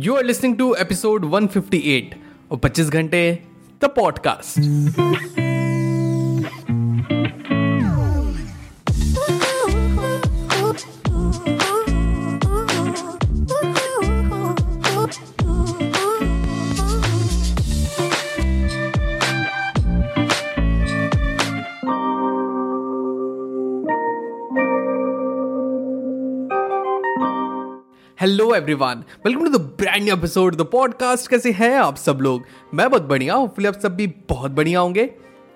You are listening to episode 158 और 25 घंटे the podcast hello everyone welcome to the brand episode the podcast कैसे हैं आप सब लोग? मैं बहुत बढ़िया होपफुली आप सब भी बहुत बढ़िया होंगे।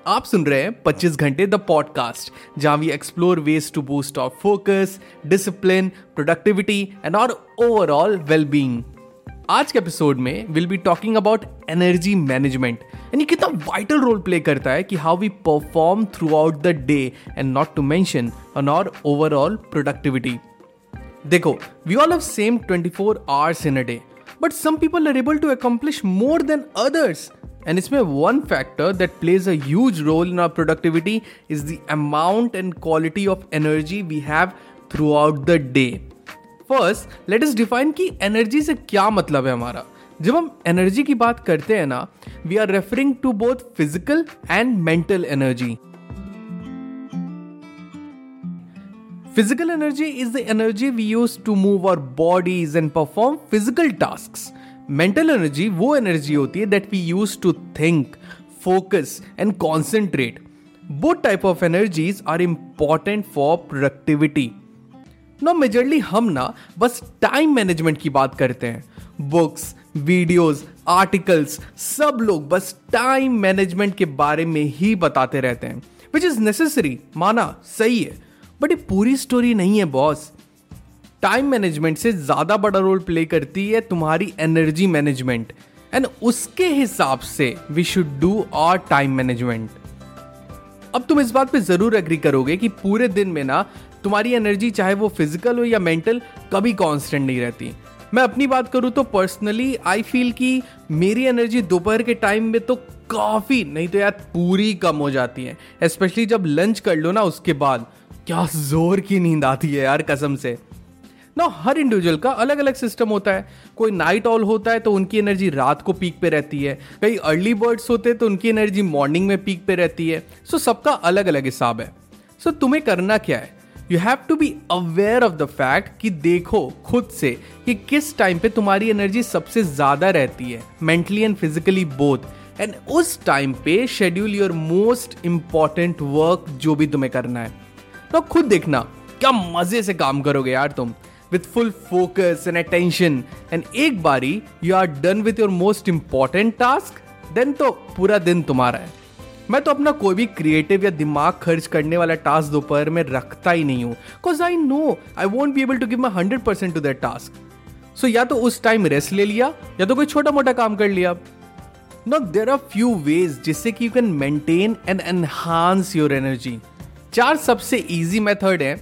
आप सुन रहे हैं 25 घंटे द पॉडकास्ट जहाँ we explore ways to boost of focus discipline productivity and और ओवरऑल वेल बीइंग आज के एपिसोड में will be talking about energy management यानी कितना वाइटल रोल प्ले करता है कि how we perform throughout the day and not to mention on और ओवरऑल प्रोडक्टिविटी देखो we all have same 24 hours in a day but some people are able to accomplish more than others and इसमें one factor that plays a huge role in our productivity is the amount and quality of energy we have throughout the day first let us define कि energy से क्या मतलब है हमारा। जब हम energy की बात करते हैं ना we are referring to both physical and mental energy Physical energy is the energy we use to move our bodies and perform physical tasks. Mental energy वो energy होती है that we use to think, focus and concentrate. Both type of energies are important for productivity. ना majorly हम ना बस time management की बात करते हैं बुक्स वीडियोस आर्टिकल्स सब लोग बस टाइम मैनेजमेंट के बारे में ही बताते रहते हैं विच इज़ नेसेसरी माना सही है बट ये पूरी स्टोरी नहीं है बॉस टाइम मैनेजमेंट से ज़्यादा बड़ा रोल प्ले करती है तुम्हारी एनर्जी मैनेजमेंट एंड उसके हिसाब से we should do our time management अब तुम इस बात पे ज़रूर एग्री करोगे कि पूरे दिन में ना तुम्हारी एनर्जी चाहे वो फ़िज़िकल हो या मेंटल कभी कांस्टेंट नहीं रहती. मैं अपनी बात करूँ तो पर्सनली आई फील कि मेरी एनर्जी दोपहर के टाइम में तो काफ़ी, नहीं तो यार पूरी कम हो जाती है. स्पेशली जब लंच कर लो ना उसके बाद. क्या ज़ोर की नींद आती है यार कसम से। ना हर इंडिविजुअल का अलग अलग सिस्टम होता है। कोई नाइट ऑल होता है तो उनकी एनर्जी रात को पीक पे रहती है। कई अर्ली बर्ड्स होते हैं तो उनकी एनर्जी मॉर्निंग में पीक पे रहती है। सो so, सबका अलग अलग हिसाब है। सो so, तुम्हें करना क्या है? You have to be aware of the fact कि देखो खुद से कि किस टाइम पे तुम्हारी एनर्जी सबसे ज़्यादा रहती है। Mentally and physically both and उस टाइम पे schedule your most important work जो भी तुम्हें करना है। तो खुद देखना, क्या मज़े से काम करोगे यार तुम। With full focus and attention and एक बारी you are done with your most important task then तो पूरा दिन तुम्हारा है। मैं तो अपना कोई भी क्रिएटिव या दिमाग खर्च करने वाला टास्क दोपहर में रखता ही नहीं हूँ। Because I know I won't be able to give my hundred percent to that task so या तो उस टाइम रेस्ट ले लिया, या तो कोई छोटा मोटा काम कर लिया। No there are few ways जिससे कि you can maintain and enhance your energy चार सबसे इजी मेथड है।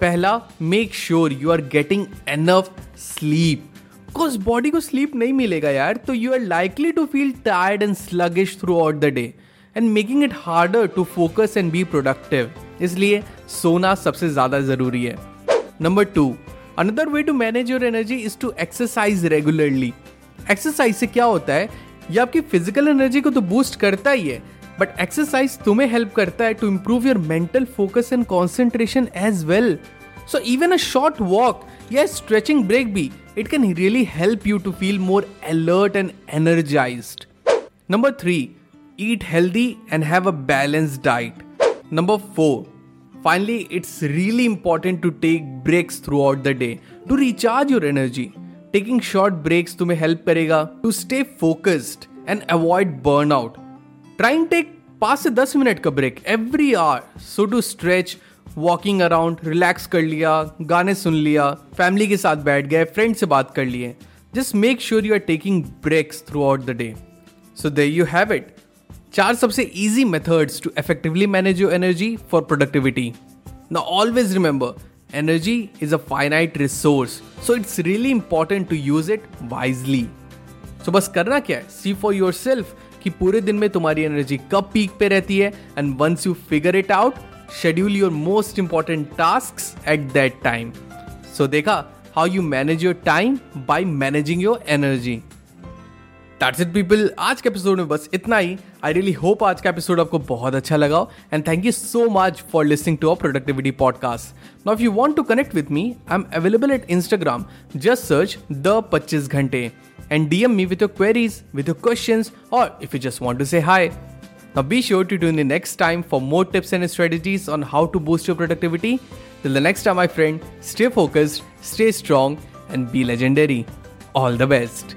पहला make sure you are getting enough sleep because body को स्लीप नहीं मिलेगा यार तो you are likely to feel tired and sluggish throughout the day and making it harder to focus and be productive इसलिए सोना सबसे ज़्यादा ज़रूरी है। Number two another way to manage your energy is to exercise regularly exercise से क्या होता है? ये आपकी फ़िज़िकल एनर्जी को तो बूस्ट करता ही है बट एक्सरसाइज तुम्हें हेल्प करता है to improve your mental focus and concentration as well so even a short walk या स्ट्रेचिंग ब्रेक भी it can really help you to feel more alert and energize number three eat healthy and have a balanced diet number four finally it's really important to take breaks throughout the day to recharge your energy taking short breaks तुम्हें help करेगा to stay focused and avoid burn out trying take पाँच से दस minute का break every hour so to stretch walking around relax कर लिया, गाने सुन लिया फैमिली के साथ बैठ गए फ्रेंड से बात कर लिए. Just make sure you are taking breaks throughout the day so there you have it चार सबसे easy methods to effectively manage your energy for productivity ना always remember energy is a finite resource so it's really important to use it wisely so बस करना क्या है? See for yourself कि पूरे दिन में तुम्हारी एनर्जी कब पीक पे रहती है and once you figure it out schedule your most important task at that time so देखा how you manage your time by managing your energy. That's it people आज के एपिसोड में बस इतना ही आई रियली होप आज का एपिसोड आपको बहुत अच्छा लगा and thank you so much for listening to a productivity podcast now if you want to connect with me I am available at Instagram just search the 25 घंटे and DM me with your queries, with your questions, or if you just want to say hi. Now be sure to tune in next time for more tips and strategies on how to boost your productivity. Till the next time, my friend, stay focused, stay strong, and be legendary. All the best.